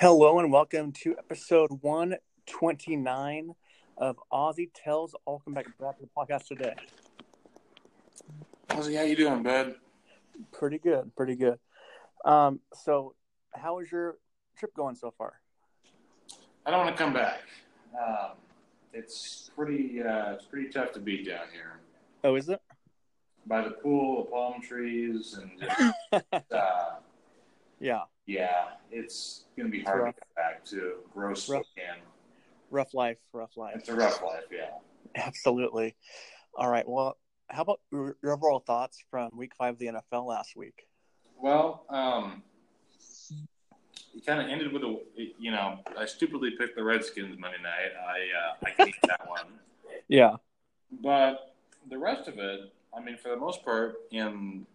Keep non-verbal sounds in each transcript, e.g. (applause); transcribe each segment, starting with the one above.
Hello and welcome to episode 129 of Aussie Tells. Welcome back, back to the podcast today. Ozzy, how you doing, bud? Pretty good, pretty good. Um, so, how is your trip going so far? I don't want to come back. Um, it's pretty uh, it's pretty tough to beat down here. Oh, is it? By the pool, the palm trees, and (laughs) just, uh, yeah, yeah, it's gonna be hard rough. to come back to gross Rough. Spokane. rough life, rough life. It's a rough life, yeah. Absolutely. All right. Well, how about your your overall thoughts from Week Five of the NFL last week? Well, um, it kind of ended with a, you know, I stupidly picked the Redskins Monday night. I uh, I hate that one. (laughs) Yeah. But the rest of it, I mean, for the most part, in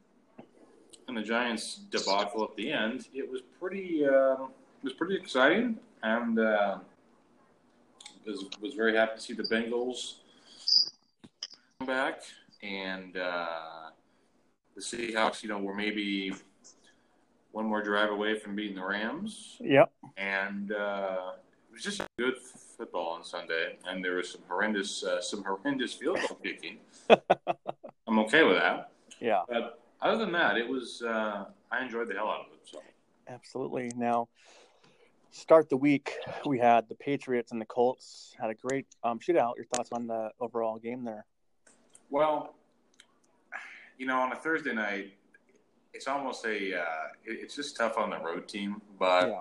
in the Giants' debacle at the end, it was pretty um, it was pretty exciting, and uh, was was very happy to see the Bengals come back, and uh, the Seahawks, you know, were maybe one more drive away from beating the Rams Yep. and uh, it was just good football on Sunday, and there was some horrendous, uh, some horrendous field goal kicking. (laughs) I'm okay with that, Yeah. but other than that, it was uh, I enjoyed the hell out of it. So Absolutely. Now, start the week. We had the Patriots and the Colts had a great um, shootout. Your thoughts on the overall game there? well, you know, on a Thursday night, it's almost a uh, it's just tough on the road team, but. Yeah.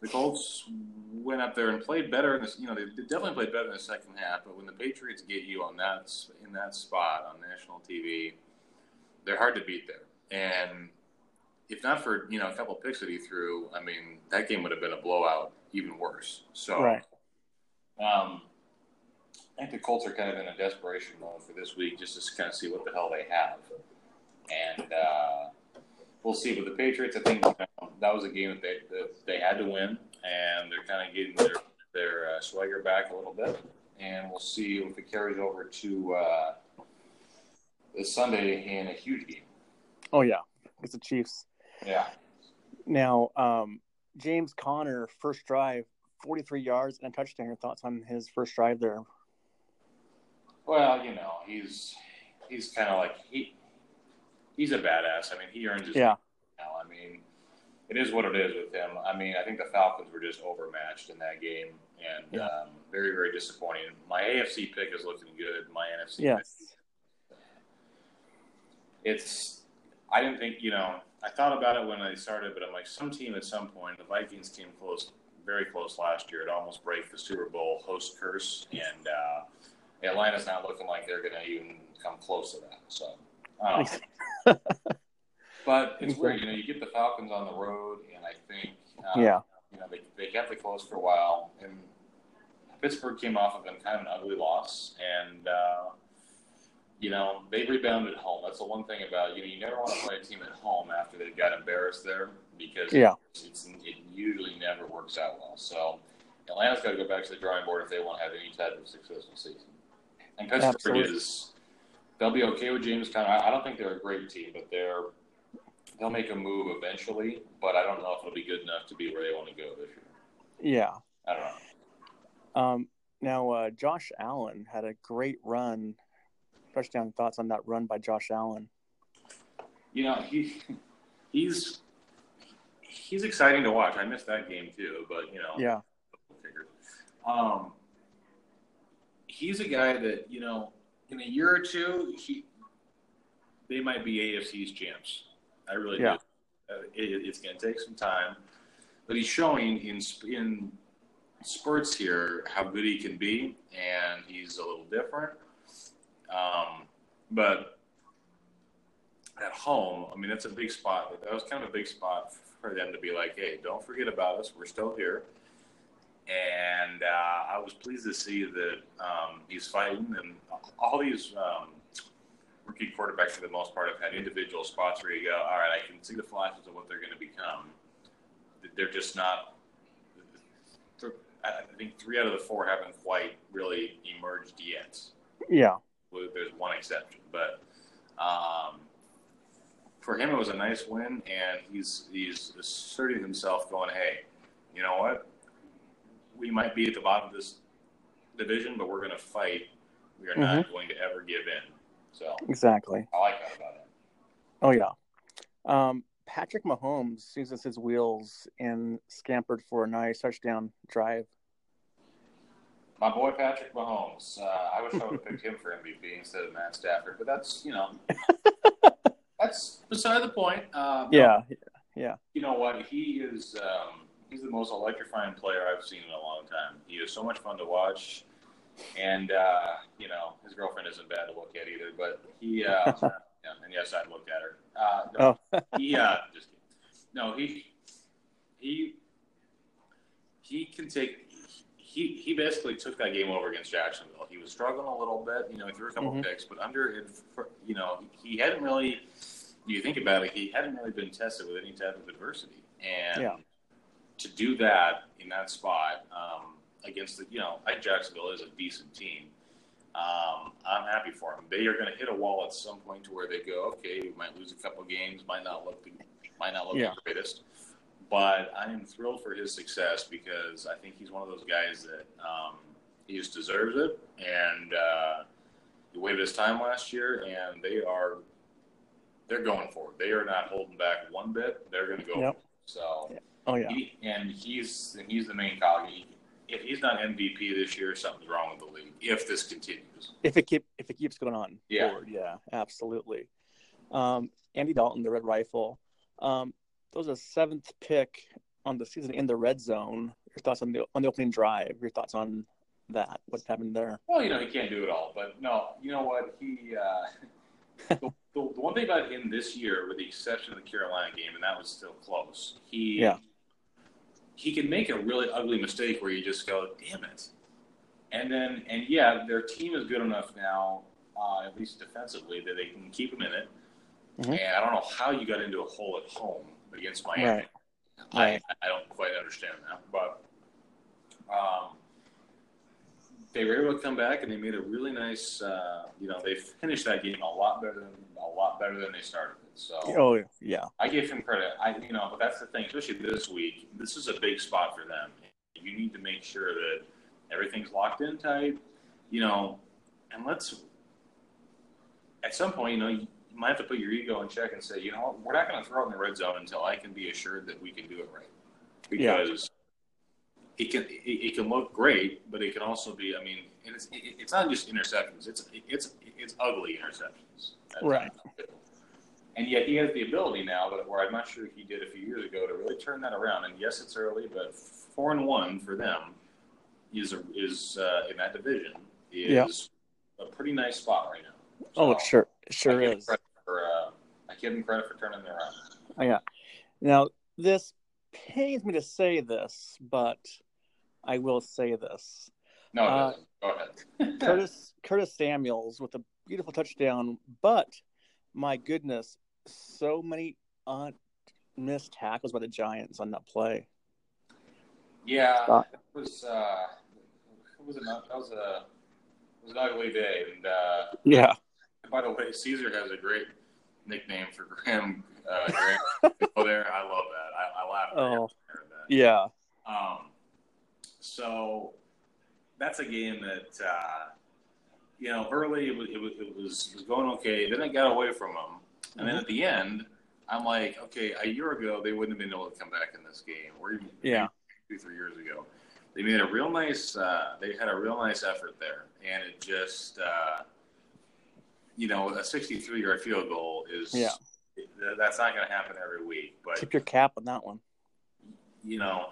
The Colts went up there and played better in this. You know, they they definitely played better in the second half. But when the Patriots get you on that in that spot on national TV, they're hard to beat there. And if not for you know a couple picks that he threw, I mean that game would have been a blowout, even worse. So, Right. um, I think the Colts are kind of in a desperation mode for this week, just to kind of see what the hell they have. And uh, we'll see. With the Patriots, I think you know, that was a game that they that they had to win, and they're kind of getting their their uh, swagger back a little bit. And we'll see if it carries over to uh, this Sunday in a huge game. Oh yeah, it's the Chiefs. Yeah. Now, um, James Conner first drive, 43 yards and a touchdown. Your thoughts on his first drive there? Well, you know, he's he's kind of like he he's a badass. I mean, he earns his Yeah. now. I mean, it is what it is with him. I mean, I think the Falcons were just overmatched in that game, and Yeah. um, very, very disappointing. My AFC pick is looking good. My NFC, Yes. pick, it's. I didn't think you know. I thought about it when I started, but I'm like, some team at some point. The Vikings team close, very close last year. It almost break the Super Bowl host curse, and uh, Atlanta's not looking like they're going to even come close to that. So. Um, (laughs) but it's weird, you know. You get the Falcons on the road, and I think, uh, Yeah. you know, they they kept it close for a while, and Pittsburgh came off of an kind of an ugly loss, and uh, you know they rebounded at home. That's the one thing about you know you never want to play a team at home after they got embarrassed there because Yeah. it usually never works out well. So Atlanta's got to go back to the drawing board if they want to have any type of successful season. And Pittsburgh Absolutely. is they'll be okay with James Conner. I I don't think they're a great team, but they're they'll make a move eventually. But I don't know if it'll be good enough to be where they want to go this year. Yeah. I don't know. Um, now, uh, Josh Allen had a great run. Touchdown thoughts on that run by Josh Allen? You know he he's he's exciting to watch. I missed that game too, but you know Yeah. Um, he's a guy that you know in a year or two he they might be AFC's champs. I really Yeah. do. Uh, it, it's going to take some time, but he's showing in in spurts here how good he can be, and he's a little different. Um, but at home, I mean, that's a big spot. That was kind of a big spot for them to be like, "Hey, don't forget about us. We're still here." And uh, I was pleased to see that um, he's fighting, and all these um, rookie quarterbacks, for the most part, have had individual spots where you go, "All right, I can see the flashes of what they're going to become." They're just not. I think three out of the four haven't quite really emerged yet Yeah. There's one exception, but um, for him it was a nice win, and he's he's asserting himself, going, "Hey, you know what? We might be at the bottom of this division, but we're going to fight. We are not Mhm. going to ever give in. So Exactly. I like that about him. Oh yeah. Um, Patrick Mahomes uses his wheels and scampered for a nice touchdown drive. My boy Patrick Mahomes. Uh, I wish I would have picked him for MVP instead of Matt Stafford, but that's you know (laughs) that's beside the point. Um, Yeah. Yeah. You know what? He is um, he's the most electrifying player I've seen in a long time. He is so much fun to watch, and uh, you know his girlfriend isn't bad to look at either. But he uh, (laughs) yeah, and yes, I looked at her. Uh, no, Oh. he uh, just kidding. no he he he can take. He, he basically took that game over against Jacksonville. He was struggling a little bit, you know. He threw a couple Mhm. picks, but under, it, you know, he hadn't really. You think about it, he hadn't really been tested with any type of adversity, and Yeah. to do that in that spot um, against the, you know, I Jacksonville is a decent team. Um, I'm happy for them. They are going to hit a wall at some point to where they go, okay, we might lose a couple games, might not look the, might not look Yeah. the greatest, but I am thrilled for his success because I think he's one of those guys that um, he just deserves it, and uh, he waited his time last year, and they are they're going for it. They are not holding back one bit. They're going to go. Yep. So. Oh yeah. He, and he's he's the main cog. He, if he's not MVP this year, something's wrong with the league. If this continues, If it keep if it keeps going on Yeah. forward, yeah, absolutely. Um, Andy Dalton, the Red Rifle, um, that was a seventh pick on the season in the red zone. Your thoughts on the on the opening drive? Your thoughts on that? What happened there? well, you know he can't do it all, but no, you know what he. Uh, (laughs) the, the, the one thing about him this year, with the exception of the Carolina game, and that was still close, he Yeah. he can make a really ugly mistake where you just go, "Damn it," and then and yeah, their team is good enough now, uh, at least defensively, that they can keep him in it. Mhm. And I don't know how you got into a hole at home against Miami. Right. I, Right. I don't quite understand that, but um, they were able to come back and they made a really nice. Uh, you know, they finished that game a lot better than a lot better than they started it. So Oh yeah. I give him credit. I you know, but that's the thing, especially this week. This is a big spot for them. You need to make sure that everything's locked in tight. You know, and let's at some point, you know, might have to put your ego in check and say, you know, what, we're not going to throw it in the red zone until I can be assured that we can do it right, Yeah. because it can it, it can look great, but it can also be. I mean, and it's it, it's not just interceptions; it's it's it's ugly interceptions. Right. And yet he has the ability now, that where I'm not sure he did a few years ago, to really turn that around. And yes, it's early, but four and one for them is a, is uh, in that division is Yeah. a pretty nice spot right now. Oh, So, it sure it sure I give him is. credit give him credit for turning it around. Oh, yeah. Now this pains me to say this, but I will say this. No, it Uh. Go ahead. (laughs) Curtis Curtis Samuels with a beautiful touchdown, but my goodness, so many un- missed tackles by the Giants on that play. yeah, Uh, it was. Uh, it was an that was a it was an ugly day. And uh, Yeah. by the way, Caesar has a great nickname for Graham. Uh, Graham (laughs) there, I love that. I, I laughed. Oh. Yeah. Um, so that's a game that uh, you know early it was, it was it was going okay. Then it got away from them, and then Mhm. at the end, I'm like, okay, a year ago they wouldn't have been able to come back in this game, or even Yeah. two three years ago. They made a real nice. Uh, they had a real nice effort there, and it just. Uh, you know, a 63 yard field goal is Yeah. that's not going to happen every week. But keep your cap on that one. you know,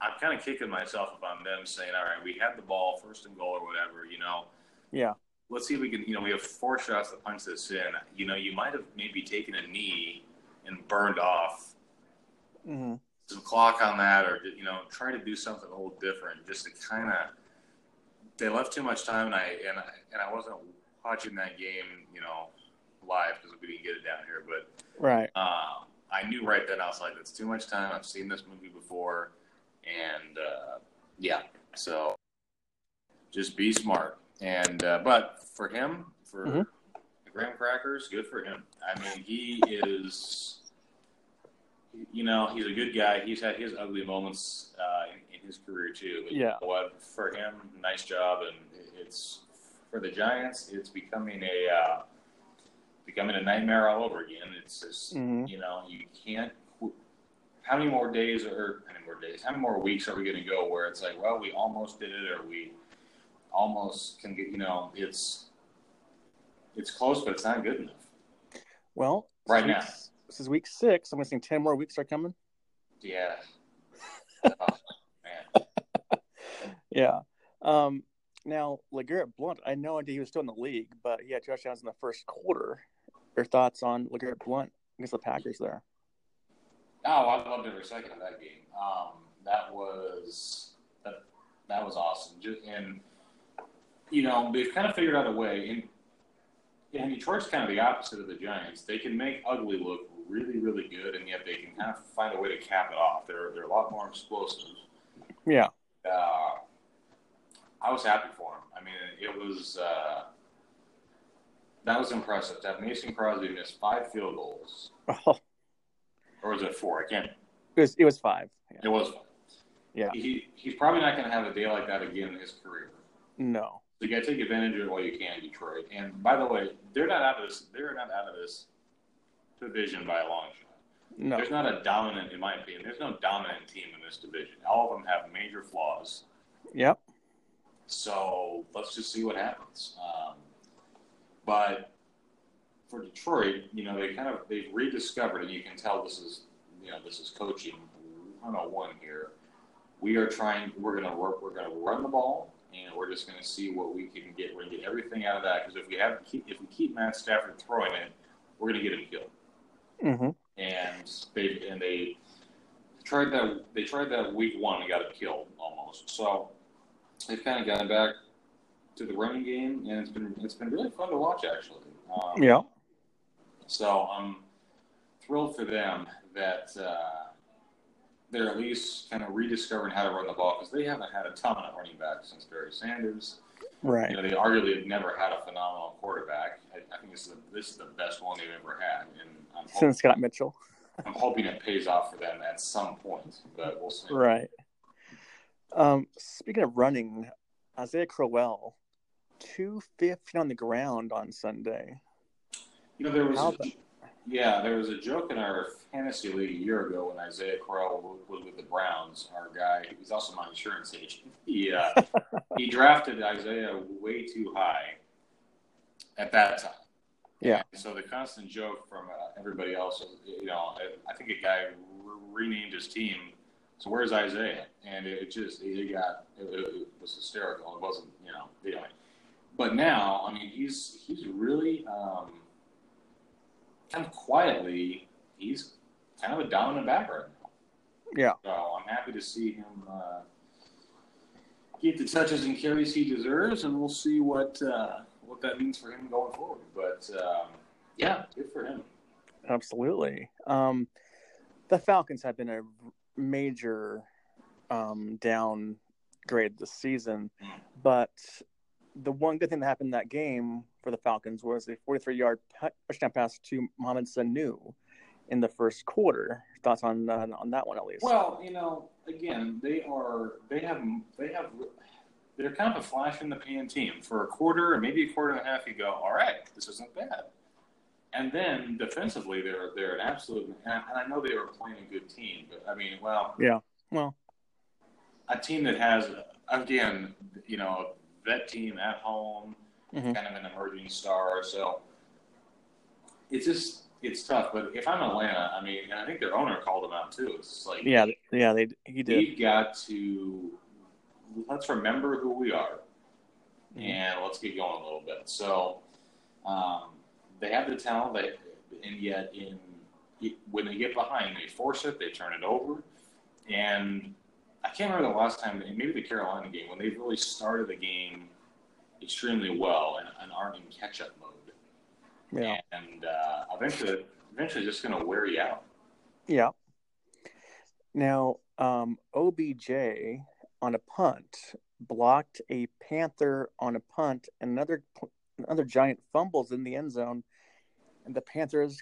I'm kind of kicking myself up on them saying, all right, we had the ball first and goal or whatever, you know, Yeah. let's see if we can, you know, we have four shots to punch this in. You know, you might have maybe taken a knee and burned off hmm some clock on that or, you know, try to do something a little different just to kind of, they left too much time and I, and I, and I wasn't watching that game, you know, live because we didn't get it down here, but Right. um, I knew right then I was like, "That's too much time." I've seen this movie before, and uh, yeah, so just be smart. And uh, but for him, for Mhm. the graham crackers, good for him. I mean, he is you know, he's a good guy. He's had his ugly moments uh, in, in his career too. But Yeah. you know what? For him, nice job, and it's for the Giants. It's becoming a uh, becoming a nightmare all over again. It's just Mhm. you know you can't. How many more days or how many more days? How many more weeks are we going to go where it's like, well, we almost did it, or we almost can get. You know, it's it's close, but it's not good enough. Well, Right now. This is week six. I'm guessing 10 more weeks are coming. Yeah. (laughs) oh, man. (laughs) Yeah. Um, now, LeGarrette Blunt, I idea he was still in the league, but he had touchdowns in the first quarter. Your thoughts on LeGarrette Blunt against the Packers there? Oh, I loved every second of that game. Um, that was that, that was awesome. Just, and you know they've kind of figured out a way. And, and Detroit's kind of the opposite of the Giants. They can make ugly look really, really good, and yet they can kind of find a way to cap it off. They're they're a lot more explosive. Yeah. Uh, I was happy for him. I mean, it was uh, that was impressive. To have Mason Crosby miss five field goals, Oh, or was it four? I can't it was, it was five. It was fun. Yeah. He he's probably not going to have a day like that again in his career. No. So you got to take advantage of it while you can, Detroit. And by the way, they're not out of this. They're not out of this division by a long shot. No. There's not a dominant, in my opinion. There's no dominant team in this division. All of them have major flaws. Yep. So let's just see what happens. Um, but for Detroit, you know, they kind of they've rediscovered, and you can tell this is you know this is coaching 101 here. We are trying. We're going to work. We're going to run the ball, and we're just going to see what we can get. We're going to get everything out of that because if we have if we keep Matt Stafford throwing it, we're going to get him killed. hmm And they and they tried that. They tried that week one and got it killed almost. So they've kind of gotten back to the running game, and it's been it's been really fun to watch actually. Um, Yeah. So I'm thrilled for them that uh, they're at least kind of rediscovering how to run the ball because they haven't had a ton of running backs since Barry Sanders. Right. You know, they arguably have never had a phenomenal quarterback. I, I think this is the, this is the best one they've ever had, and I'm hoping, Since Scott Mitchell. I'm hoping it pays off for them at some point. But we'll see. Right. Um, speaking of running, Isaiah Crowell, 250 on the ground on Sunday. You know, there was a, yeah, there was a joke in our fantasy league a year ago when Isaiah Crowell was with the Browns. Our guy, he's also my insurance agent. He uh, (laughs) he drafted Isaiah way too high at that time. Yeah. So the constant joke from uh, everybody else, you know, I, I think a guy re- renamed his team. So where's Isaiah? And it just it got it, it was hysterical. It wasn't, you know, anyway. But now, I mean, he's he's really um, kind of quietly, he's kind of a dominant back right now. Yeah. So I'm happy to see him uh, get the touches and carries he deserves, and we'll see what uh, what that means for him going forward. But um, yeah, good for him. Absolutely. Um, the Falcons have been a major um, downgrade this season, but the one good thing that happened in that game for the Falcons was a 43-yard touchdown pass to Mohamed Sanu in the first quarter. Thoughts on uh, on that one, at least? Well, you know, again, they are they have they have they're kind of a flash in the pan team for a quarter or maybe a quarter and a half. You go, all right, this isn't bad. And then defensively, they're they're an absolute. And I, and I know they were playing a good team, but I mean, well, yeah. Well, a team that has again, you know, a vet team at home, Mhm. kind of an emerging star. So it's just it's tough. But if I'm Atlanta, I mean, and I think their owner called them out too. It's like yeah, yeah. They he did. we've got to let's remember who we are Mhm. and let's get going a little bit. So um, they have the talent, they, and yet in when they get behind, they force it, they turn it over, and I can't remember the last time, maybe the Carolina game, when they really started the game extremely well and, and aren't in catch-up mode, Yeah. and uh, eventually, eventually, just going to wear you out. Yeah. Now, um, OBJ on a punt blocked a Panther on a punt, and another another giant fumbles in the end zone, and the Panthers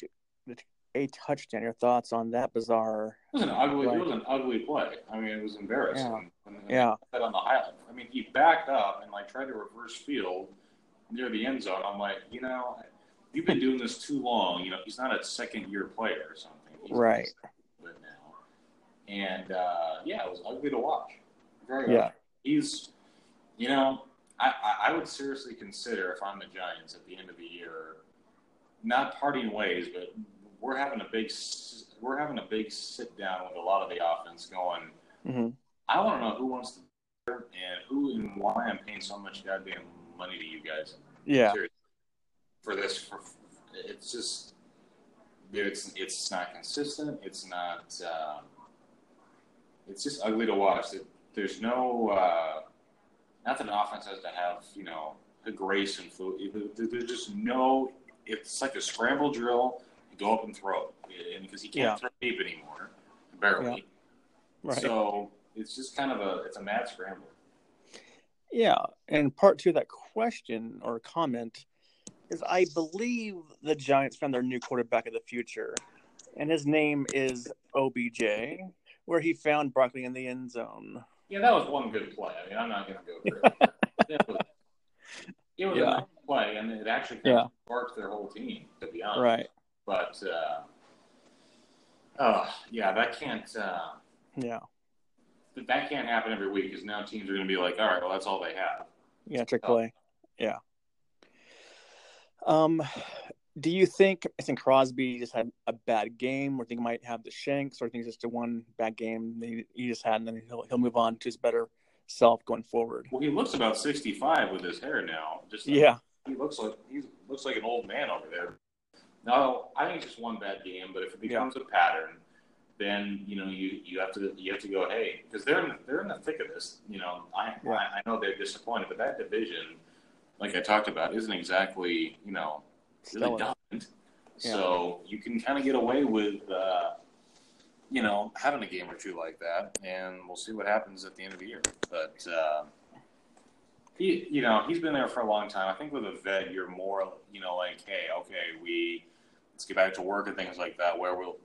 a touchdown. Your thoughts on that bizarre? It was an ugly. Right. It was an ugly play. I mean, it was embarrassing. Yeah. And- Yeah. On the highlight. I mean, he backed up and like tried to reverse field near the end zone. I'm like, you know, you've been doing this too long. You know, he's not a second year player or something. He's Right. But now, and uh, yeah, it was ugly to watch. Very Yeah. ugly. He's, you know, I, I would seriously consider if I'm the Giants at the end of the year, not parting ways, but we're having a big we're having a big sit down with a lot of the offense going. hmm I want to know who wants to and who and why I'm paying so much goddamn money to you guys. Yeah. Seriously. For this, for, it's just it's it's not consistent. It's not. Uh, it's just ugly to watch. There- There's no. Uh, not that an offense has to have you know the grace and fluid. There's just no. It's like a scramble drill. You go up and throw it, because he can't Yeah. throw deep anymore, barely. Right. So it's just kind of a it's a mad scramble. Yeah, and part two of that question or comment is I believe the Giants found their new quarterback of the future, and his name is OBJ, where he found Broccoli in the end zone. Yeah, that was one good play. I mean, I'm not going to go through it. (laughs) it was, it was Yeah. a nice play, and it actually Yeah. Of sparked their whole team, to be honest. Right. But, uh, oh, yeah, that can't uh, Yeah. that can't happen every week because now teams are going to be like, all right, well, that's all they have. Yeah, Fil Yeah. Um, do you think I think Crosby just had a bad game, or think he might have the Shanks, or think it's just a one bad game that he- just had, and then he'll he'll move on to his better self going forward? Well, he looks about 65 with his hair now. Just like- Yeah. He looks like he looks like an old man over there. No, I think it's just one bad game, but if it becomes a pattern, then you know you, you have to you have to go hey because they're in, they're in the thick of this. You know I, Yeah. I I know they're disappointed, but that division, like I talked about, isn't exactly you know really Stellar. dominant. Yeah. So you can kind of get away with uh, you know having a game or two like that, and we'll see what happens at the end of the year. But uh, he, you know, he's been there for a long time. I think with a vet, you're more, you know, like, hey, okay, we let's get back to work and things like that. Where we'll,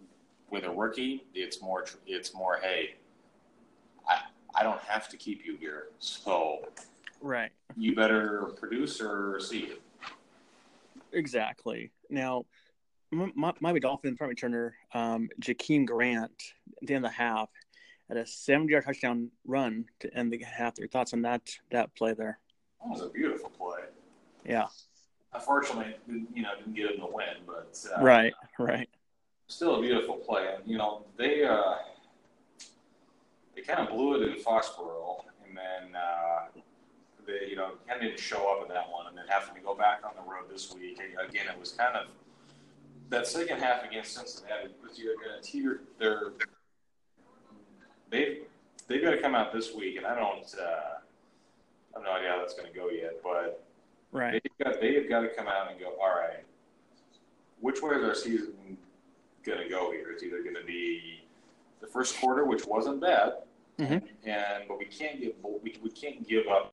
with a rookie, it's more, it's more, hey, I, I don't have to keep you here, so Right. you better produce or see it. Exactly. Now, M- M- Miami Dolphins front returner um, Jakeem Grant at the end of the half had a 70-yard touchdown run to end the half. Your thoughts on that that play there? That was a beautiful play. Yeah. Unfortunately, you know, didn't get him the win, but uh, Right. Right. still a beautiful play. And you know, they uh, they kind of blew it in Foxborough, and then uh, they you know kind of didn't show up in that one, and then having to go back on the road this week again. It was kind of that second half against Cincinnati was either going to teeter their they they've got to come out this week, and I don't uh, I have no idea how that's going to go yet, but Right. they've got they have got to come out and go. All right, which way is our season going to go here? It's either going to be the first quarter, which wasn't bad, Mhm. and but we can't give we, we can't give up.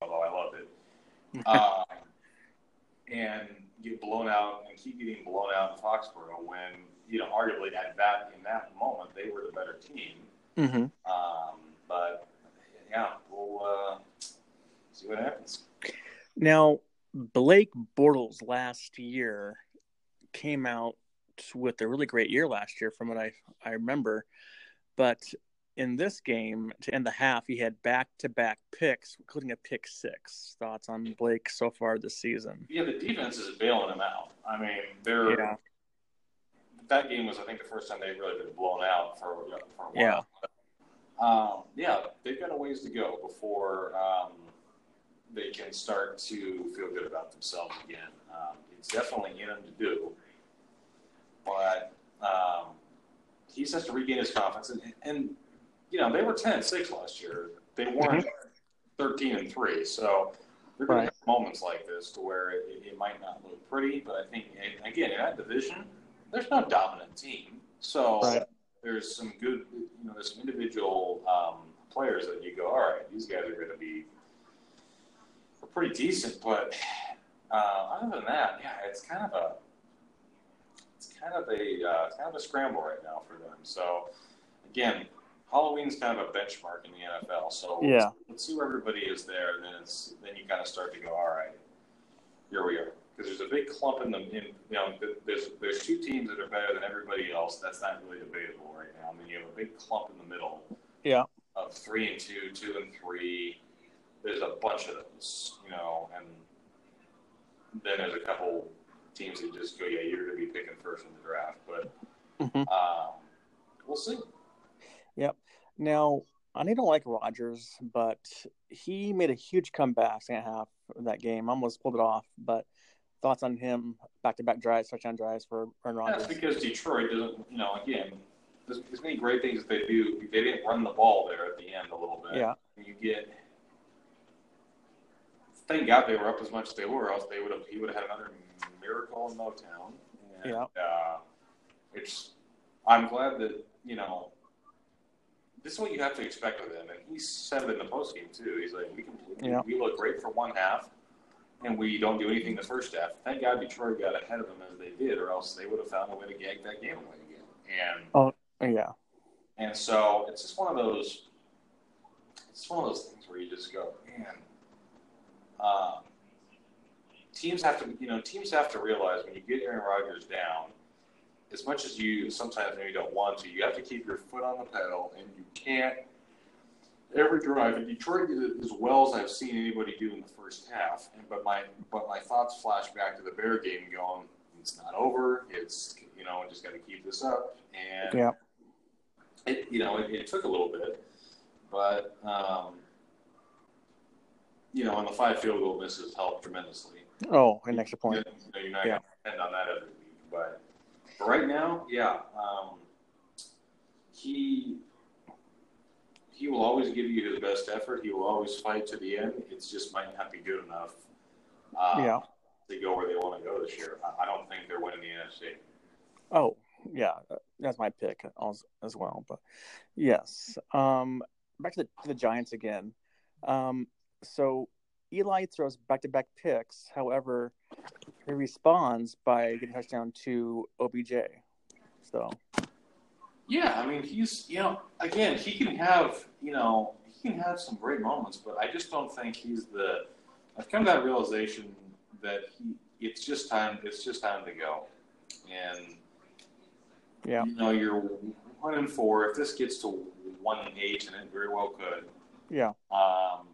Although I loved it, um, and get blown out and keep getting blown out in Foxborough when you know arguably at that in that moment they were the better team. hmm Um, but yeah, we'll uh, see what happens. Now, Blake Bortles last year came out with a really great year last year, from what I I remember. But in this game, to end the half, he had back to back picks, including a pick six. Thoughts on Blake so far this season? Yeah, the defense is bailing him out. I mean, they're Yeah. that game was I think the first time they've really been blown out for, for a while. Yeah. Um, yeah, they've got a ways to go before um, they can start to feel good about themselves again. Um, it's definitely in them to do, but um, he has to regain his confidence. And, and you know, they were 10 and 6 last year. They weren't 13 and 3. So they're going Right. to have moments like this to where it, it might not look pretty, but I think, again, in that division, there's no dominant team. So Right. There's some good, you know, there's some individual um, players that you go, all right, these guys are going to be pretty decent. But uh, other than that, yeah, it's kind of a it's kind of a uh, kind of a scramble right now for them. So again, Halloween's kind of a benchmark in the NFL. So yeah, let's, let's see where everybody is there. And Then it's then you kind of start to go, all right, here we are. Because there's a big clump in the in you know there's there's two teams that are better than everybody else. That's not really debatable right now. I mean you have a big clump in the middle. Yeah. Of three and two, two and three. There's a bunch of those, you know, and then there's a couple teams that just go, yeah, you're going to be picking first in the draft. But mm-hmm. um, we'll see. Yep. Now, I need to like Rodgers, but he made a huge comeback second half of that game. Almost pulled it off, but thoughts on him back to back drives, touchdown drives for Aaron Rodgers? That's because Detroit doesn't, you know, again, there's, there's many great things that they do. They didn't run the ball there at the end a little bit. Yeah. You get thank God they were up as much as they were, else they would have he would have had another miracle in Motown. And, yeah. Uh, it's I'm glad that you know this is what you have to expect of him, and he said it in the postgame too. He's like, we can yeah. we look great for one half, and we don't do anything the first half. Thank God Detroit got ahead of them as they did, or else they would have found a way to gag that game away again. And oh yeah, and so it's just one of those. It's one of those things where you just go, man um, teams have to, you know, teams have to realize when you get Aaron Rodgers down, as much as you sometimes maybe don't want to, you have to keep your foot on the pedal, and you can't every drive. And Detroit did it as well as I've seen anybody do in the first half. And, but my but my thoughts flash back to the Bear game, going, it's not over. It's you know, I just got to keep this up. And yeah, it you know, it, it took a little bit, but. Um, you know, on the five field goal misses helped tremendously. Oh, an extra point. You know, you're not yeah. going to depend on that every week, but for right now, yeah, um, he he will always give you his best effort. He will always fight to the end. It just might not be good enough. Uh, yeah. To go where they want to go this year, I don't think they're winning the NFC. Oh yeah, that's my pick as well. But yes, um, back to the, to the Giants again. Um, so Eli throws back-to-back picks. However, he responds by getting a touchdown to OBJ. So. Yeah, I mean he's you know again he can have you know he can have some great moments, but I just don't think he's the. I've come to that realization that he it's just time it's just time to go, and yeah, you know you're one and four. If this gets to one and eight, and it very well could. Yeah. Um,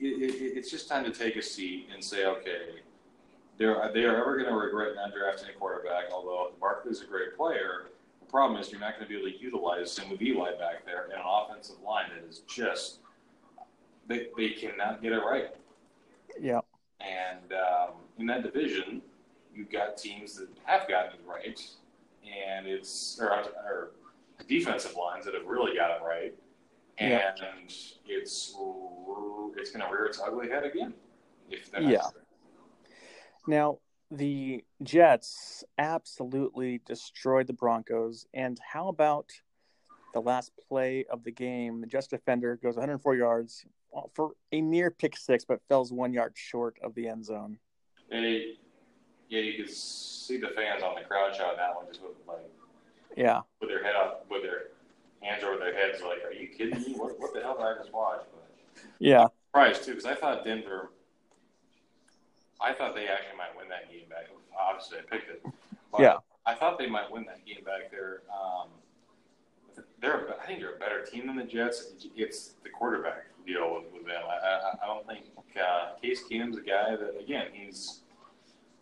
it, it, it's just time to take a seat and say, okay, they're they are ever going to regret not drafting a quarterback. Although Barkley's a great player, the problem is you're not going to be able to utilize with Eli back there in an offensive line that is just they they cannot get it right. Yeah. And um, in that division, you've got teams that have gotten it right, and it's or, or defensive lines that have really got it right and yeah. it's it's going to rear its ugly head again. If that yeah. Now the Jets absolutely destroyed the Broncos, and how about the last play of the game? The Jets defender goes 104 yards uh, for a near pick six, but falls one yard short of the end zone. Hey, yeah, you could see the fans on the crowd shot that one, just with like, yeah, with their head up, with their hands over their heads, like, "Are you kidding me? What, what the hell did I just watch?" But yeah, surprised too because I thought Denver. I thought they actually might win that game back. Obviously, I picked it. But yeah, I thought they might win that game back there. Um, they're, I think they're a better team than the Jets. It's the quarterback deal with, with them. I, I, I don't think uh, Case Keenum's a guy that, again, he's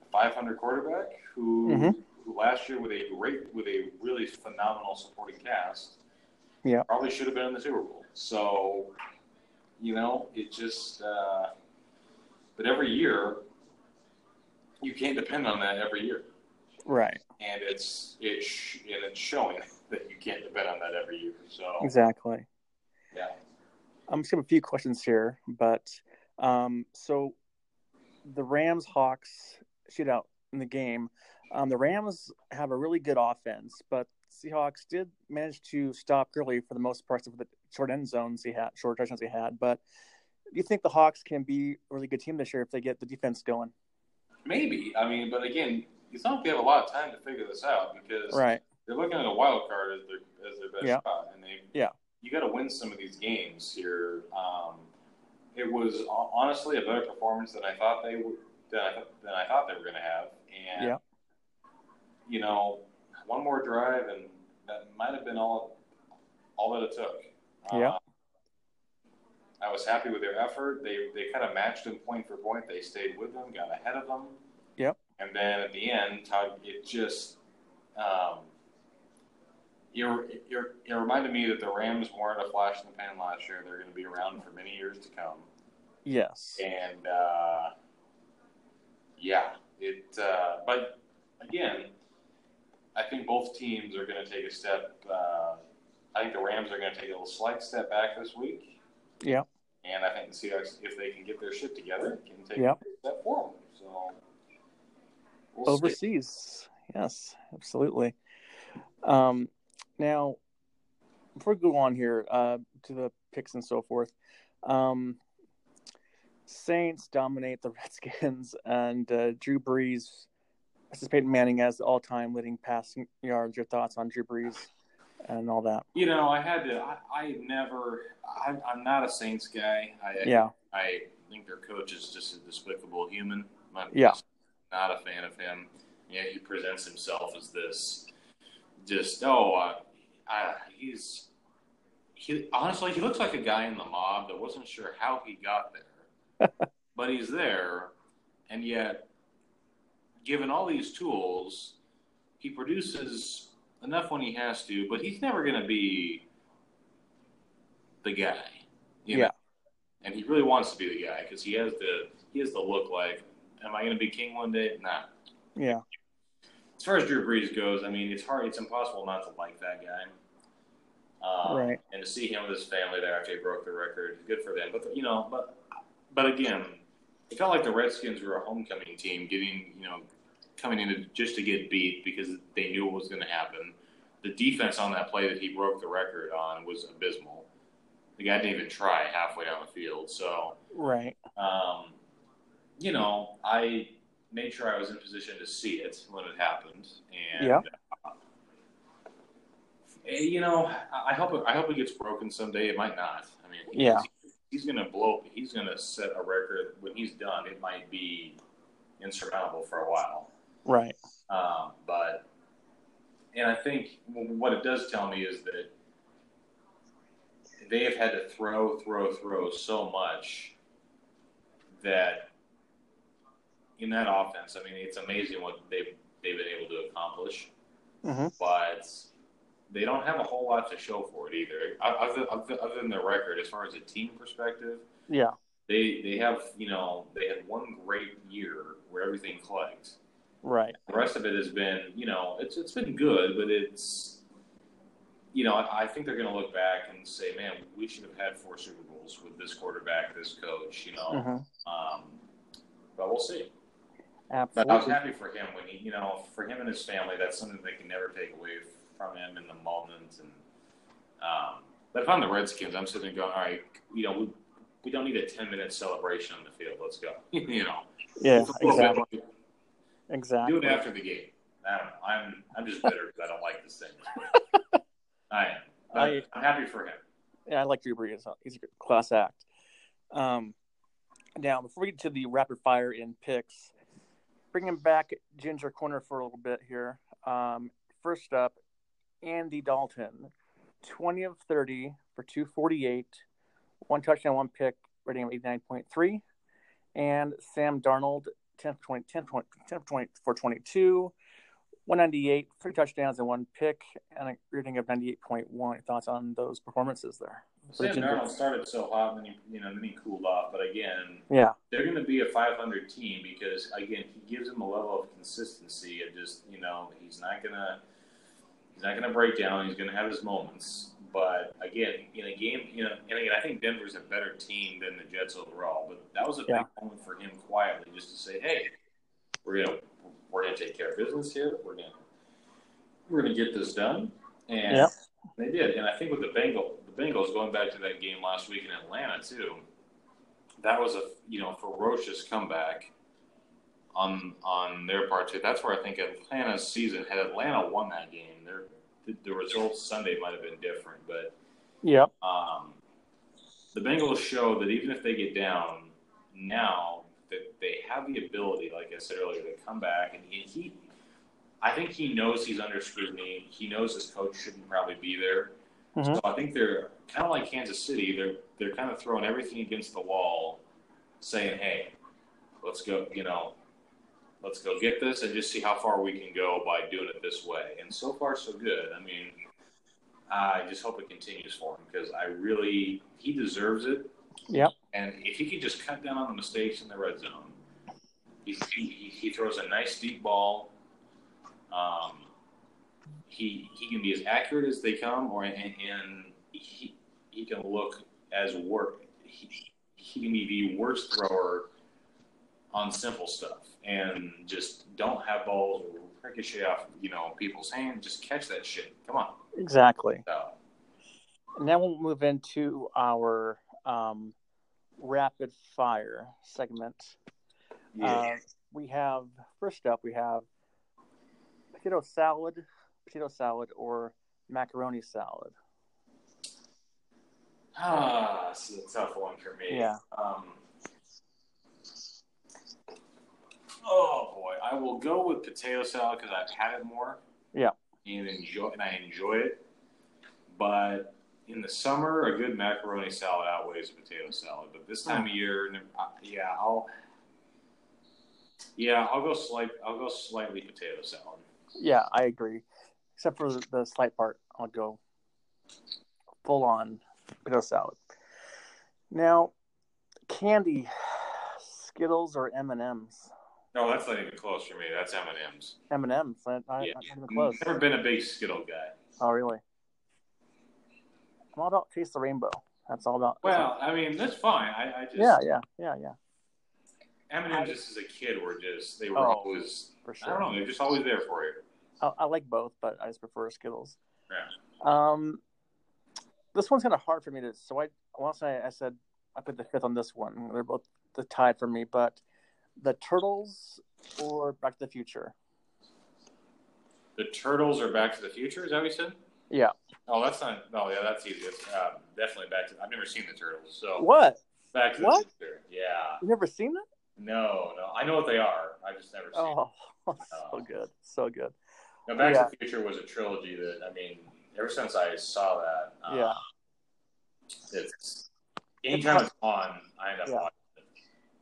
a 500 quarterback who, mm-hmm. who last year with a great, with a really phenomenal supporting cast yeah. Probably should have been in the Super Bowl. So, you know, it just, uh, but every year, you can't depend on that every year. Right. And it's, it's, and it's showing (laughs) that you can't depend on that every year. So, exactly. Yeah. I'm just have a few questions here, but um, so the Rams Hawks shootout in the game. Um, the Rams have a really good offense, but Seahawks did manage to stop Gurley for the most part of the short end zones he had, short touchdowns he had. But do you think the Hawks can be a really good team this year if they get the defense going? Maybe. I mean, but again, it's not like they have a lot of time to figure this out because Right. they're looking at a wild card as their as their best Yeah. shot, and they Yeah. you got to win some of these games here. Um, it was honestly a better performance than I thought they would than I, than I thought they were going to have, and Yeah. you know, one more drive, and that might have been all all that it took. Yeah. Uh, I was happy with their effort. They they kind of matched them point for point. They stayed with them, got ahead of them. Yep. And then at the end, Todd, it just um, it, it, it reminded me that the Rams weren't a flash in the pan last year. They're going to be around for many years to come. Yes. And uh, yeah, it. Uh, but again, I think both teams are going to take a step. Uh, I think the Rams are going to take a little slight step back this week. Yeah. And I think the Seahawks, if they can get their shit together, can take Yep. step forward. So we'll see. Overseas. Yes, absolutely. Um, now, before we go on here uh, to the picks and so forth, um, Saints dominate the (laughs) Redskins, and uh, Drew Brees versus Peyton Manning as the all-time leading passing yards. Your thoughts on Drew Brees and all that? You know, I had to. I, I never. I, I'm not a Saints guy. I, Yeah, I think their coach is just a despicable human. I'm Yeah. not a fan of him. Yeah, he presents himself as this, just oh, uh, uh, he's he honestly he looks like a guy in the mob that wasn't sure how he got there, (laughs) but he's there, and yet, given all these tools, he produces enough when he has to, but he's never going to be the guy. You Yeah. know? and he really wants to be the guy because he has the he has the look like, am I going to be king one day? Nah. yeah, As far as Drew Brees goes, I mean, it's hard, it's impossible not to like that guy. Um, Right. And to see him with his family there after he broke the record, good for them. But you know, but but again, it felt like the Redskins were a homecoming team, getting you know coming in just to get beat because they knew what was going to happen. The defense on that play that he broke the record on was abysmal. The guy didn't even try halfway down the field. So, right. um, you know, I made sure I was in position to see it when it happened, and Yeah. uh, eh, you know, I hope it, I hope it gets broken someday. It might not. I mean, he's, Yeah. he's going to blow. He's going to set a record when he's done. It might be insurmountable for a while. Right. Um, but, and I think what it does tell me is that they have had to throw, throw, throw so much that in that offense, I mean, it's amazing what they've they've been able to accomplish. hmm But they don't have a whole lot to show for it either, other, other, other than their record. As far as a team perspective, Yeah. they they have you know they had one great year where everything clicked. Right. The rest of it has been, you know, it's it's been good, but it's, you know, I, I think they're going to look back and say, man, we should have had four Super Bowls with this quarterback, this coach, you know. hmm Um, but we'll see. But I was happy for him when he, you know, for him and his family, that's something they can never take away from him in the moment. And um, but if I'm the Redskins, I'm sitting there going, all right, you know, we, we don't need a 10 minute celebration on the field. Let's go. (laughs) you know, Yeah. It's a little bit Exactly. do it after the game. I don't know. I'm I'm just bitter because I don't like this thing. (laughs) I am. But I- I'm happy for him. Yeah, I like Drew Brees. He's a class act. Um, now, before we get to the rapid fire in picks, bringing back Ginger Corner for a little bit here. Um, first up, Andy Dalton, 20 of 30 for 248, one touchdown, one pick, rating of 89.3. And Sam Darnold, 10 for 20, 10 for 20, 10 for 20 for 22, 198, three touchdowns and one pick, and a rating of 98.1. Thoughts on those performances there? Sam. Darnold started so hot, and then he, you know, then he cooled off. But again, Yeah, they're going to be a 500 team because again, he gives them a level of consistency and just you know he's not gonna he's not gonna break down. He's going to have his moments. But again, in a game, you know, and again, I think Denver's a better team than the Jets overall. But that was a Yeah. big moment for him quietly, just to say, "Hey, we're gonna we're gonna take care of business here. We're gonna we're gonna get this done." And Yep. they did. And I think with the Bengal the Bengals going back to that game last week in Atlanta too, that was a you know ferocious comeback. On on their part too. That's where I think Atlanta's season had Atlanta won that game. Their the, the results Sunday might have been different, but Yep. um, the Bengals show that even if they get down now, that they have the ability, like I said earlier, to come back. And he, he I think he knows he's under scrutiny. He knows his coach shouldn't probably be there. Mhm. So I think they're kind of like Kansas City. They're they're kind of throwing everything against the wall, saying, "Hey, let's go. You know, let's go get this and just see how far we can go by doing it this way." And so far, so good. I mean, I just hope it continues for him because I really he deserves it. Yep. And if he could just cut down on the mistakes in the red zone, he he, he throws a nice deep ball. Um, he he can be as accurate as they come, or and, and he he can look as work. He, he can be the worst thrower on simple stuff, and just don't have balls or ricochet off you know people's hands. Just catch that shit. Come on. Exactly. So, now we'll move into our um, rapid fire segment. yeah. Uh, we have first up we have potato salad, potato salad, or macaroni salad. Ah, this is a tough one for me. Yeah. Um, oh boy, I will go with potato salad because I've had it more. Yeah. And enjoy, and I enjoy it. But in the summer, a good macaroni salad outweighs a potato salad. But this time of year, uh, yeah, I'll. Yeah, I'll go slight. I'll go slightly potato salad. Yeah, I agree. Except for the, the slight part, I'll go full on potato salad. Now, candy, (sighs) Skittles or M and M's? No, that's not even close for me. That's M and M's. M and M's. Not not Yeah, even close. never been a big Skittle guy. Oh, really? I'm all about taste the rainbow. That's all about. Well, I mean, that's fine. I, I just yeah, yeah, yeah, yeah, M and M's just as a kid were just they were Oh, always for sure. I don't know they're just always there for you. I, I like both, but I just prefer Skittles. Yeah. Um, this one's kind of hard for me to. So I once I, I said I put the fifth on this one. They're both the tied for me, but the Turtles or Back to the Future. The Turtles are Back to the Future. Is that what you said? Yeah. Oh, that's not. Oh, yeah, that's easy. It's, uh, definitely Back to. I've never seen the Turtles, so What? Back to What? the Future. Yeah. You never seen that? No, no. I know what they are. I just never seen. Oh, (laughs) so good, so good. No, Back yeah. to the Future was a trilogy that I mean, ever since I saw that, uh, Yeah. it's anytime it's on, I end up Yeah. watching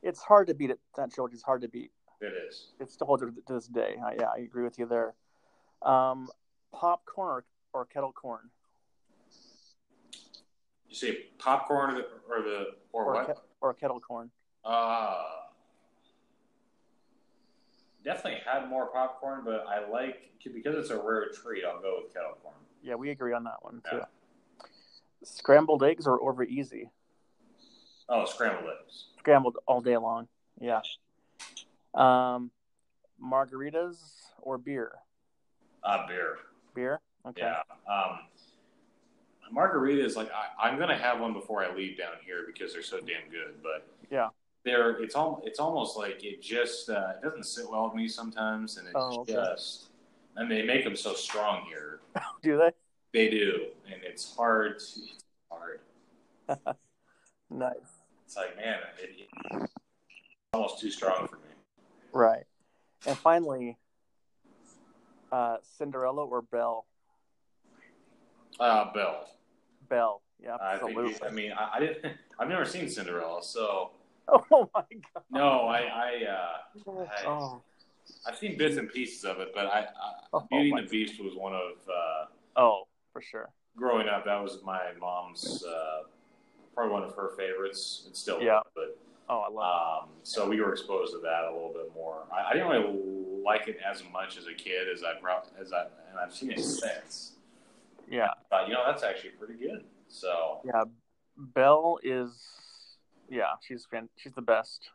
It's hard to beat it. That trilogy's hard to beat. it. Is. It still holds to this day. I, yeah, I agree with you there. Um, popcorn or, or kettle corn? You say popcorn or the or, the, or, Or, what? ke- or kettle corn? Uh, definitely had more popcorn, but I like because it's a rare treat. I'll go with kettle corn. Yeah, we agree on that one too. Yeah. Scrambled eggs or over easy? Oh, scrambled eggs. Scrambled all day long. Yeah. Um, margaritas or beer? Uh, beer. Beer. Okay. Yeah. Um, margaritas, like I, I'm gonna have one before I leave down here because they're so damn good. But Yeah. they're it's all it's almost like it just uh, it doesn't sit well with me sometimes, and it's Oh, okay. just and they make them so strong here. (laughs) Do they? They do, and it's hard. To, it's hard. (laughs) Nice. It's like man, it, it's almost too strong for me. Right. And finally, uh, Cinderella or Belle? Uh, Belle. Belle. Yeah, I absolutely. think. I mean, I, I didn't. (laughs) I've never seen Cinderella, so (laughs) oh my god. no. I. I. Uh, I- Oh, I've seen bits and pieces of it, but I. I Oh, Beauty and the Beast was one of uh, oh, for sure. growing up. That was my mom's. Uh, probably one of her favorites. It's still. Yeah. But Oh, I love um, so we were exposed to that a little bit more. I, I didn't really like it as much as a kid as I brought as I and I've seen it since. Yeah. But you know, that's actually pretty good. So Yeah. Belle is, yeah, she's fan- she's the best.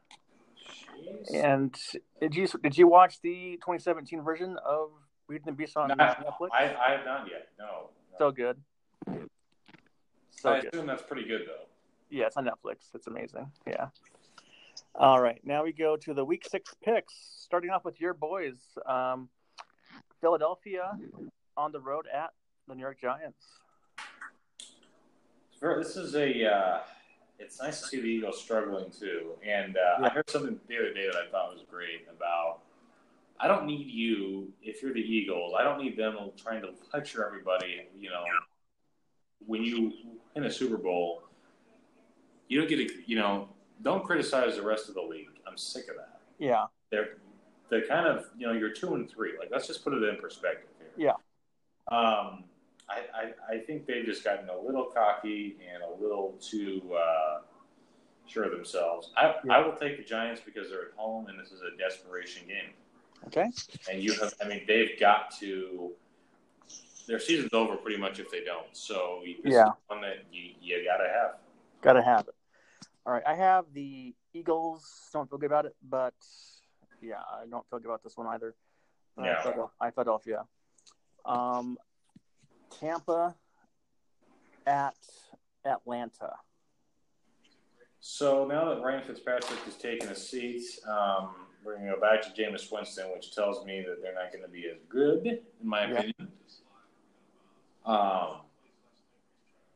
Jeez. And did you did you watch the 2017 version of Beauty and the Beast on No, Netflix? I, I have not yet. No. no. so good. So I good. assume that's pretty good though. Yeah, it's on Netflix. It's amazing. Yeah. All right, now we go to the week six picks. Starting off with your boys, um, Philadelphia on the road at the New York Giants. This is a. Uh, it's nice to see the Eagles struggling too, and uh, I heard something the other day that I thought was great about. I don't need you if you're the Eagles. I don't need them trying to (laughs) lecture everybody. You know, when you win a Super Bowl, you don't get to. You know, don't criticize the rest of the league. I'm sick of that. Yeah, they're they're kind of you know you're two and three. Like let's just put it in perspective here. Yeah. Um, I, I, I think they've just gotten a little cocky and a little too uh, sure of themselves. I, yeah. I will take the Giants because they're at home and this is a desperation game. Okay. And you have, I mean, they've got to. Their season's over pretty much if they don't. So yeah, one that you, you gotta have. Gotta have it. All right, I have the Eagles. Don't feel good about it, but yeah, I don't feel good about this one either. Yeah. I Philadelphia. Um, Tampa at Atlanta. So now that Ryan Fitzpatrick has taken a seat, um, we're going to go back to Jameis Winston, which tells me that they're not going to be as good, in my opinion. Um,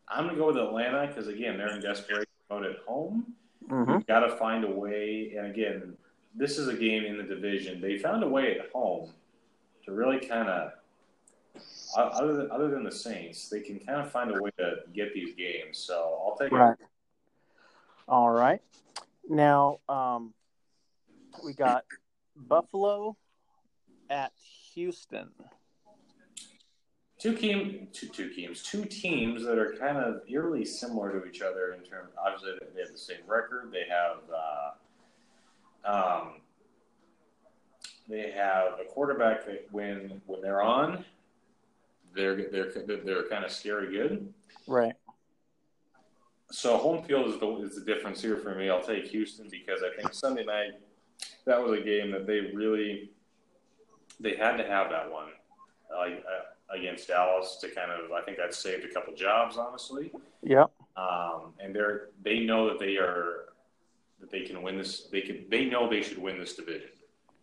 I'm going to go with Atlanta because, again, they're in desperation mode at home. Mm-hmm. You've got to find a way. And again, this is a game in the division. They found a way at home to really kind of other than other than the Saints, they can kind of find a way to get these games. So I'll take right. it. All right. Now um, we got Buffalo at Houston. Two team, two, two teams, two teams that are kind of eerily similar to each other in terms. Obviously, they have the same record. They have, uh, um, they have a quarterback that when when they're on, they're they're they're kind of scary good. Right. So home field is the is the difference here for me. I'll take Houston because I think Sunday night that was a game that they really they had to have that one like uh, against Dallas to kind of I think that saved a couple jobs honestly. Yeah. Um, and they're they know that they are that they can win this. They can they know they should win this division.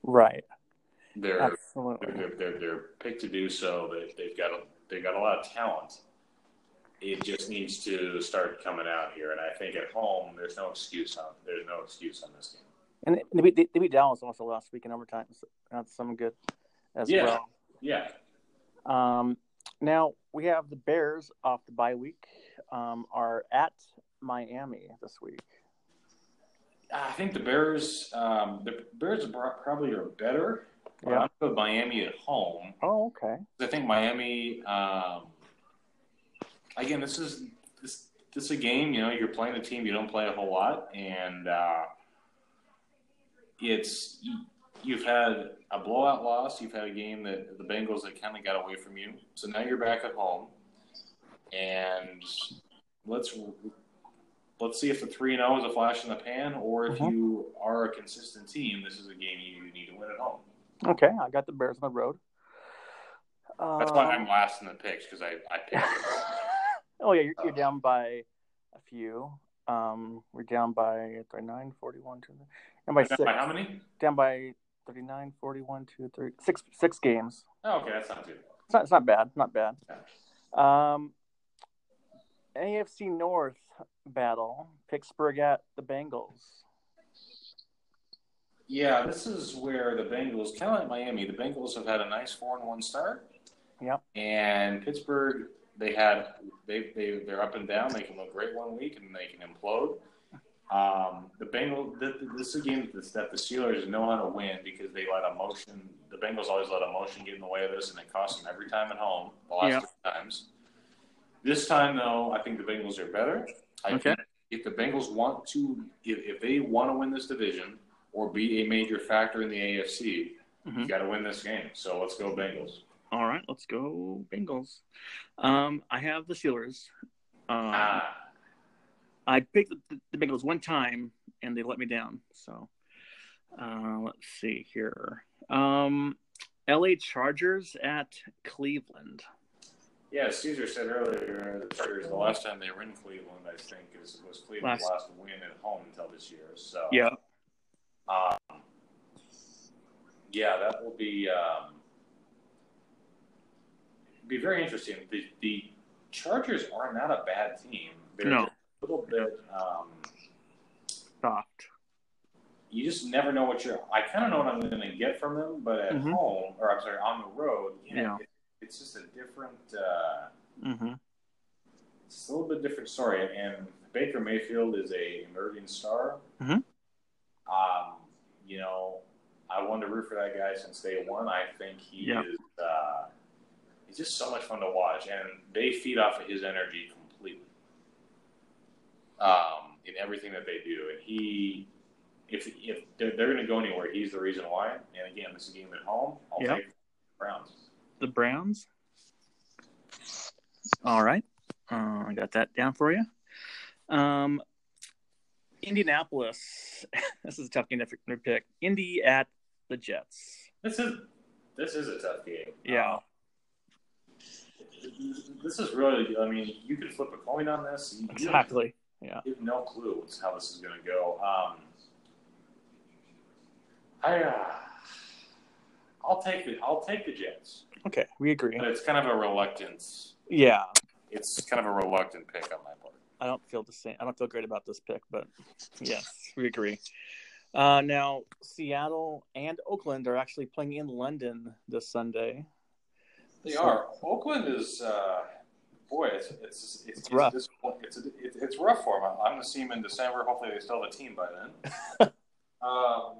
Right. They're Absolutely. They're, they're, they're picked to do so. They, they've got a, they've got a lot of talent. It just needs to start coming out here, and I think at home there's no excuse on there's no excuse on this game. And they beat, they beat Dallas also last week in overtime. So that's some good as yeah. well. Yeah. Um, now we have the Bears off the bye week. Um, are at Miami this week. I think the Bears, um, the Bears probably are better yeah. I'm going Miami at home. Oh, okay. I think Miami. Um, again, this is this this is a game. You know, you're playing a team you don't play a whole lot, and uh, it's you've had a blowout loss. You've had a game that the Bengals that kind of got away from you. So now you're back at home, and let's let's see if the three and zero oh is a flash in the pan, or if mm-hmm. you are a consistent team, this is a game you need to win at home. Okay, I got the Bears on the road. That's why I'm um, last in the picks because I, I picked. (laughs) oh yeah, you're, you're, down by a few. Um, we're down by 39, 41, 2, down by six. By how many? Down by 39, 41, 2, 3, six, six games. Oh, okay, that's not too. It's not, it's not bad. Not bad. Yeah. Um, AFC North battle: Pittsburgh at the Bengals. Yeah, this is where the Bengals, kind of like Miami, the Bengals have had a nice four and one start. Yep. And Pittsburgh, they had they they they're up and down. They can look great one week and they can implode. Um, the Bengals, this is a game that the Steelers know how to win because they let emotion. The Bengals always let emotion get in the way of this, and it costs them every time at home. The last yep. two times. This time, though, I think the Bengals are better. I okay. if the Bengals want to, if, if they want to win this division, or be a major factor in the AFC, mm-hmm. you got to win this game. So let's go Bengals. All right, let's go Bengals. Um, I have the Steelers. Um, ah. I picked the, the, Bengals one time and they let me down. So uh, let's see here. Um, LA Chargers at Cleveland. Yeah, Caesar said earlier the Chargers the last time they were in Cleveland, I think, is was Cleveland's last, last win at home until this year. So yeah, Um, yeah, that will be um, be very interesting. The, the Chargers are not a bad team. They're No. Little bit. Um, Soft. you just never know what you're. I kind of know what I'm going to get from them, but at Mhm. home, or I'm sorry, on the road, yeah, Yeah. It, it's just a different. Uh, Mm-hmm. it's a little bit different story. And Baker Mayfield is a emerging star. Mhm. Um, you know, I wanted to root for that guy since day one. I think he Yeah. is. Uh, he's just so much fun to watch, and they feed off of his energy. Um, in everything that they do, and he, if if they're, they're going to go anywhere, he's the reason why. And again, this is a game at home. I'll Yeah. take the Browns. The Browns. All right. Uh, I got that down for you. Um, Indianapolis. (laughs) this is a tough game to pick. Indy at the Jets. This is this is a tough game. Yeah. Um, this is really. I mean, you could flip a coin on this. You Exactly. Yeah. You have no clue how this is going to go. Um, I, uh, I'll take the I'll take the Jets, Okay. We agree. but it's kind of a reluctance. Yeah. It's kind of a reluctant pick on my part. I don't feel the same. I don't feel great about this pick, but yes, we agree. Uh, now, Seattle and Oakland are actually playing in London this Sunday. They So- are. Oakland is, uh, boy, it's it's it's, It's rough. It's, it's, it's, it's rough for them. I'm going to see them in December. Hopefully, they still have a team by then. (laughs) um,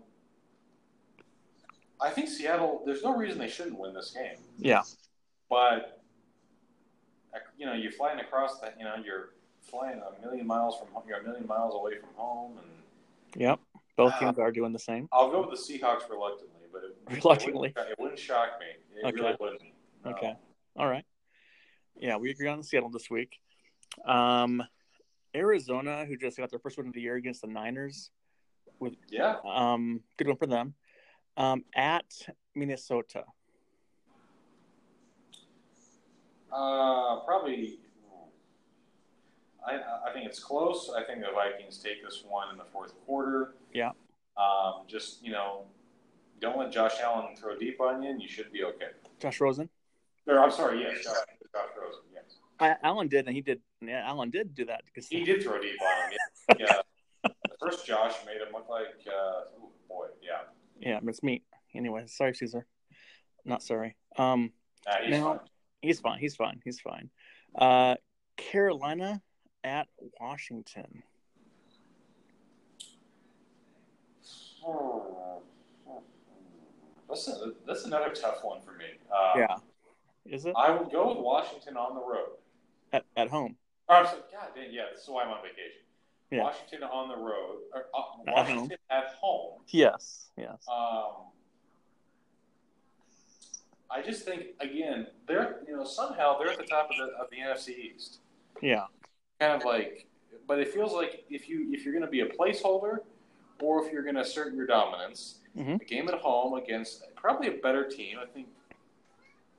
I think Seattle. There's no reason they shouldn't win this game. Yeah. But you know, you're flying across the. You know, you're flying a million miles from. home. You're a million miles away from home, and Yep. Both Uh, teams are doing the same. I'll go with the Seahawks reluctantly, but it, Reluctantly. it wouldn't, it wouldn't shock me. It Okay. really wouldn't. No. Okay. All right. Yeah, we agree on Seattle this week. Um, Arizona, who just got their first win of the year against the Niners, with Yeah. um, good one for them. Um, at Minnesota. Uh, probably. I, I think it's close. I think the Vikings take this one in the fourth quarter. Yeah. Um, just you know, don't let Josh Allen throw deep on you, and you should be okay. Josh Rosen. Or I'm sorry, yes, Josh. Allen did, and he did. Yeah, Allen did do that because he did throw a deep on him. Yeah. (laughs) yeah. First Josh made him look like, uh, oh boy, yeah. Yeah, it's me. Anyway, sorry, Caesar. Not sorry. Um, Nah, he's Now- fine. he's fine. He's fine. He's fine. Uh, Carolina at Washington. That's, a, that's another tough one for me. Uh, yeah, is it I will go with Washington on the road. At, at home? Oh, I'm God damn, yeah, this is why I'm on vacation. Yeah. Washington on the road, or, uh, At Washington at home. Yes, yes. Um, I just think again, they're you know somehow they're at the top of the of the NFC East. Yeah, Kind of like, but it feels like if you if you're going to be a placeholder, or if you're going to assert your dominance, Mhm. a game at home against probably a better team. I think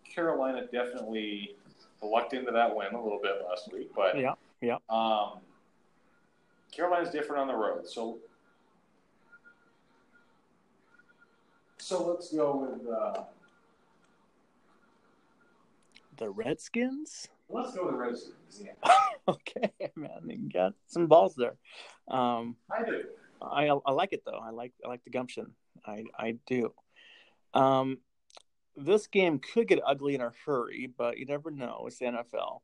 Carolina definitely lucked into that win a little bit last week, but yeah, yeah. um, Carolina's different on the road, so so let's go with uh, The Redskins. let's go with the Redskins. Yeah, (laughs) okay, man, you got some balls there. Um, I do. I I like it though. I like I like the gumption. I I do. Um, this game could get ugly in a hurry, but you never know. It's the NFL.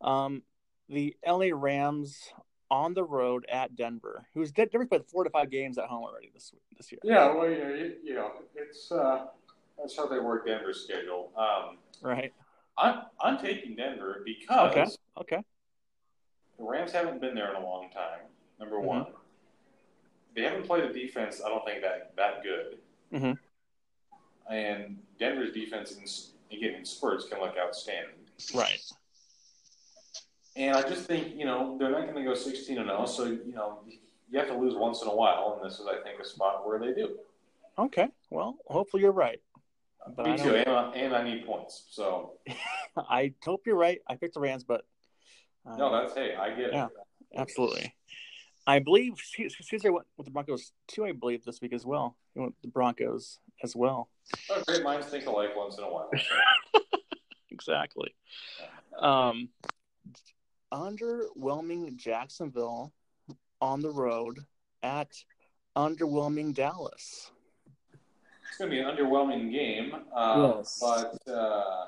Um, the LA Rams on the road at Denver. Who's Denver played four to five games at home already this this year. Yeah, well, you know, you, you know, it's uh, that's how they work Denver's schedule. Um, Right. I'm I'm taking Denver because Okay. Okay. the Rams haven't been there in a long time. Number Mhm. one, they haven't played a defense. I don't think that that good. Mhm. And Denver's defense, in, again in spurts, can look outstanding. Right. And I just think you know they're not going to go 16 and 0. So you know you have to lose once in a while, and this is I think a spot where they do. Okay. Well, hopefully you're right. But Me I too, and I, and I need points. So (laughs) I hope you're right. I picked the Rams, but uh, no, that's hey, I get Yeah. it. absolutely. I believe Caesar went with the Broncos too. I believe this week as well. He went with the Broncos as well. Oh, great minds think alike once in a while. (laughs) Exactly. Um, underwhelming Jacksonville on the road at underwhelming Dallas. It's going to be an underwhelming game, uh, Yes. but uh,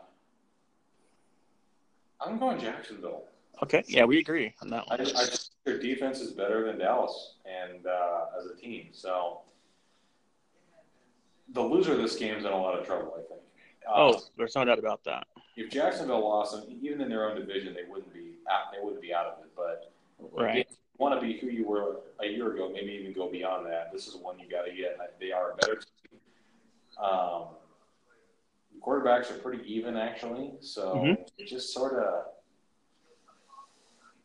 I'm going Jacksonville. Okay, yeah, we agree on that I, one. I just think their defense is better than Dallas, and uh, as a team, so the loser of this game is in a lot of trouble. I think. Uh, Oh, there's no doubt about that. if Jacksonville lost, and even in their own division, they wouldn't be out, they wouldn't be out of it. But Right. if you want to be who you were a year ago, maybe even go beyond that. This is one you got to get. They are a better team. Um, quarterbacks are pretty even actually, so Mhm. it just sort of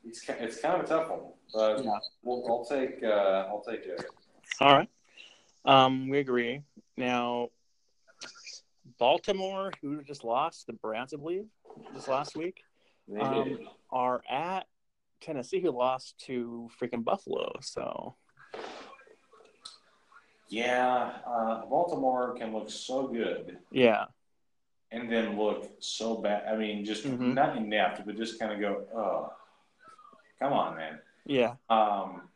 it's it's kind of a tough one. But Yeah. we'll, I'll take uh, I'll take it. All right. Um, we agree. Now, Baltimore, who just lost the Browns, I believe, this last week, um, are at Tennessee, who lost to freaking Buffalo. So, Yeah, uh, Baltimore can look so good yeah, and then look so bad. I mean, just Mhm. not inept, but just kind of go, oh, come on, man. yeah, Um,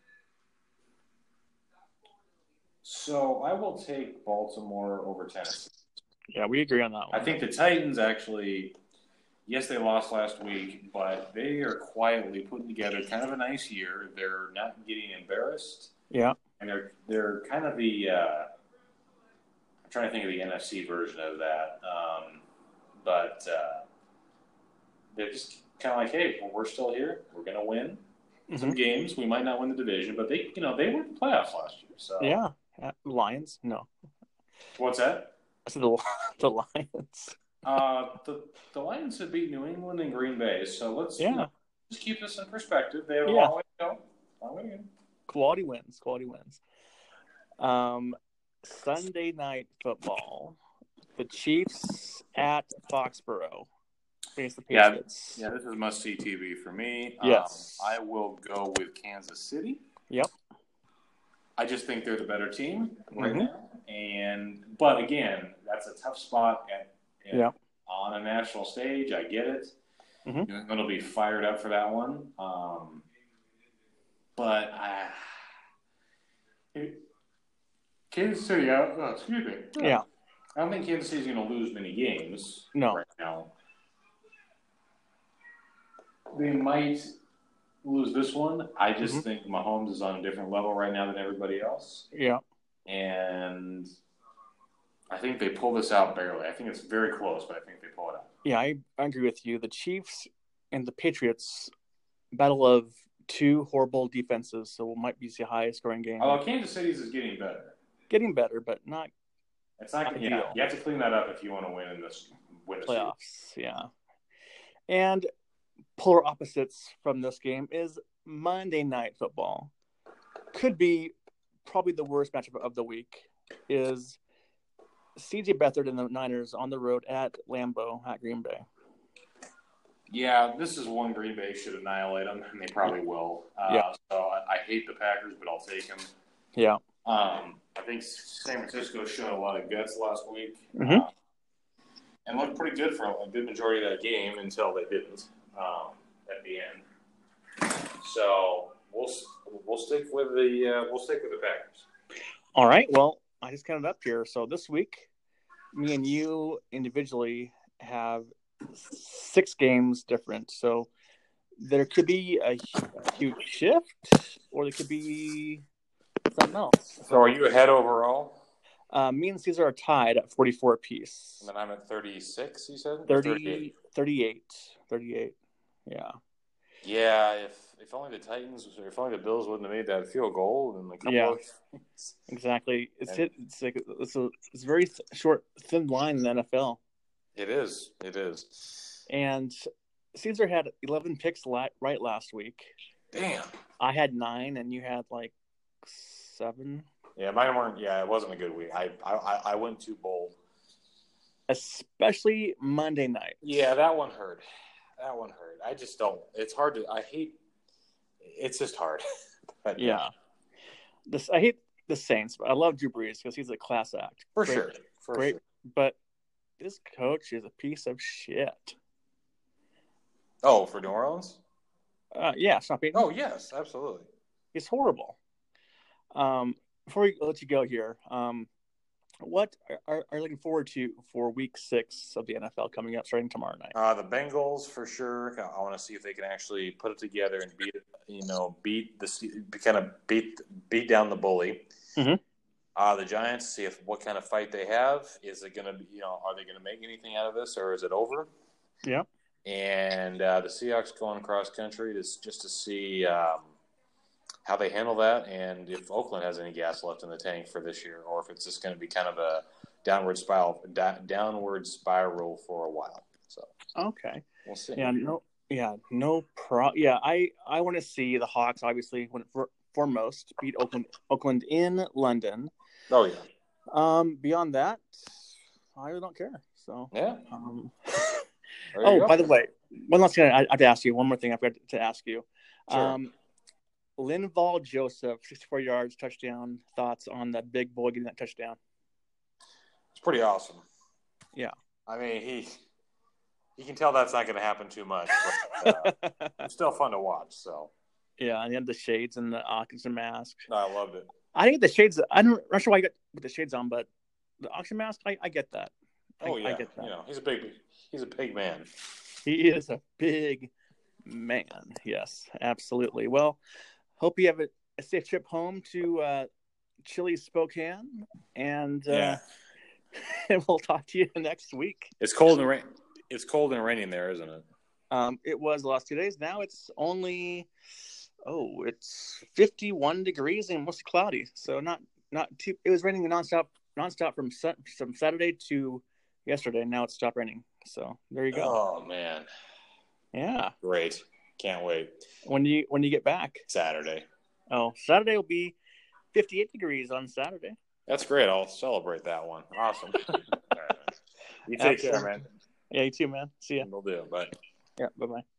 so I will take Baltimore over Tennessee. yeah, we agree on that I think the Titans actually, yes, they lost last week, but they are quietly putting together kind of a nice year. They're not getting embarrassed, Yeah, and they're they're kind of the. Uh, I'm trying to think of the NFC version of that, um, but uh, they're just kind of like, hey, well, we're still here. We're going to win some Mhm. games. We might not win the division, but they, you know, they were in the playoffs last year. So yeah. Uh, Lions? No, what's that? I said the (laughs) the Lions. Uh, the the Lions have beat New England and Green Bay, so let's Yeah, just keep this in perspective. They have a Yeah. long way to go. Long way to go. quality wins. Quality wins. Um, Sunday night football. The Chiefs at Foxborough against the Yeah, Patriots. Yeah, this is must see TV for me. Yes. Um, I will go with Kansas City. Yep. I just think they're the better team right Mhm. now. And but again, that's a tough spot at, at- Yeah. on a national stage. I get it. Mhm. New England will be fired up for that one. Um, but I, it, Kansas City, uh, oh, excuse me. Yeah. I don't think Kansas City's going to lose many games No. right now. They might lose this one. I just Mhm. think Mahomes is on a different level right now than everybody else. Yeah. And I think they pull this out barely. I think it's very close, but I think they pull it out. Yeah, I, I agree with you. The Chiefs and the Patriots battle of two horrible defenses, so it might be the highest scoring game. Although Kansas City's is getting better. Getting better, but not It's not Ideal. yeah, you have to clean that up if you want to win in this win this playoffs. Yeah. And polar opposites from this game is Monday night football. Could be probably the worst matchup of the week. Is CJ Beathard and the Niners on the road at Lambeau at Green Bay. Yeah, this is one Green Bay should annihilate them, and they probably will. Uh, Yeah. So I, I hate the Packers, but I'll take them. Yeah. Um, I think San Francisco showed a lot of guts last week, Mhm. uh, and looked pretty good for a good majority of that game until they didn't um, at the end. So we'll we'll stick with the uh, we'll stick with the Packers. All right. Well, I just counted up here. So this week, me and you individually have six games different. So there could be a, huge shift, or there could be something else. So are you ahead overall? Uh, me and Caesar are tied at 44 apiece. And then I'm at 36. You said 30, 38. 38. Yeah. Yeah, if if only the Titans, or if only the Bills wouldn't have made that field goal, and a couple Yeah. Exactly. It's And- it, it's like it's a it's a very th- short, thin line in the NFL. It is. It is. And Caesar had 11 picks la- right last week. Damn. I had nine, and you had like seven. Yeah, mine weren't. Yeah, it wasn't a good week. I I, I went too bold. Especially Monday night. Yeah, that one hurt. That one hurt. I just don't. It's hard to. I hate. It's just hard. (laughs) But, Yeah. This I hate the Saints, but I love Drew Brees because he's a class act. for Great- sure. For great. sure. But this coach is a piece of shit. Oh, for New Orleans? Uh, yeah, Sean Payton. Oh, yes, absolutely. He's horrible. Um, before we let you go here, um, what are, are looking forward to for Week Six of the NFL coming up, starting tomorrow night? Uh, the Bengals for sure. I want to see if they can actually put it together and beat, you know, beat the kind of beat beat down the bully. Mhm. Uh, the Giants see if what kind of fight they have. Is it going to be, you know, are they going to make anything out of this, or is it over? Yeah. And uh, the Seahawks going cross country to just to see um, how they handle that, and if Oakland has any gas left in the tank for this year, or if it's just going to be kind of a downward spiral, da- downward spiral for a while. So Okay. we'll see. Yeah. No. Yeah. No pro. Yeah. I I want to see the Hawks obviously when for, foremost beat Oakland Oakland in London. Oh yeah. Um. Beyond that, I really don't care. So. Yeah. Um, oh, go. by the way, one last thing I, I have to ask you. One more thing I forgot to ask you. Sure. Um, Linval Joseph, 64 yards, touchdown. Thoughts on that big boy getting that touchdown? it's pretty awesome. Yeah. I mean, he you can tell that's not going to happen too much, but uh, it's still fun to watch. So yeah, and he had the shades and the oxygen mask. no, I loved it. I think the shades. I'm not not sure why he got with the shades on, but the oxygen mask, I, I get that. I, Oh yeah, I get that. you know, he's a big he's a big man. He is a big man. Yes, absolutely. Well, hope you have a, a safe trip home to uh, chilly Spokane, and uh, Yeah. (laughs) and we'll talk to you next week. It's cold and rain. It's cold and raining there, isn't it? Um, it was the last two days. Now it's only oh, it's 51 degrees and mostly cloudy. So not not too. It was raining nonstop nonstop from from Saturday to yesterday. Now it's stopped raining. So there you go. Oh man, Yeah. great! Can't wait. When do you when do you get back. Saturday. Oh, Saturday will be 58 degrees on Saturday. That's great. I'll celebrate that one. Awesome. (laughs) Right. You take care, man. Yeah, you too, man. See ya. We'll do. Bye. Yeah, bye bye.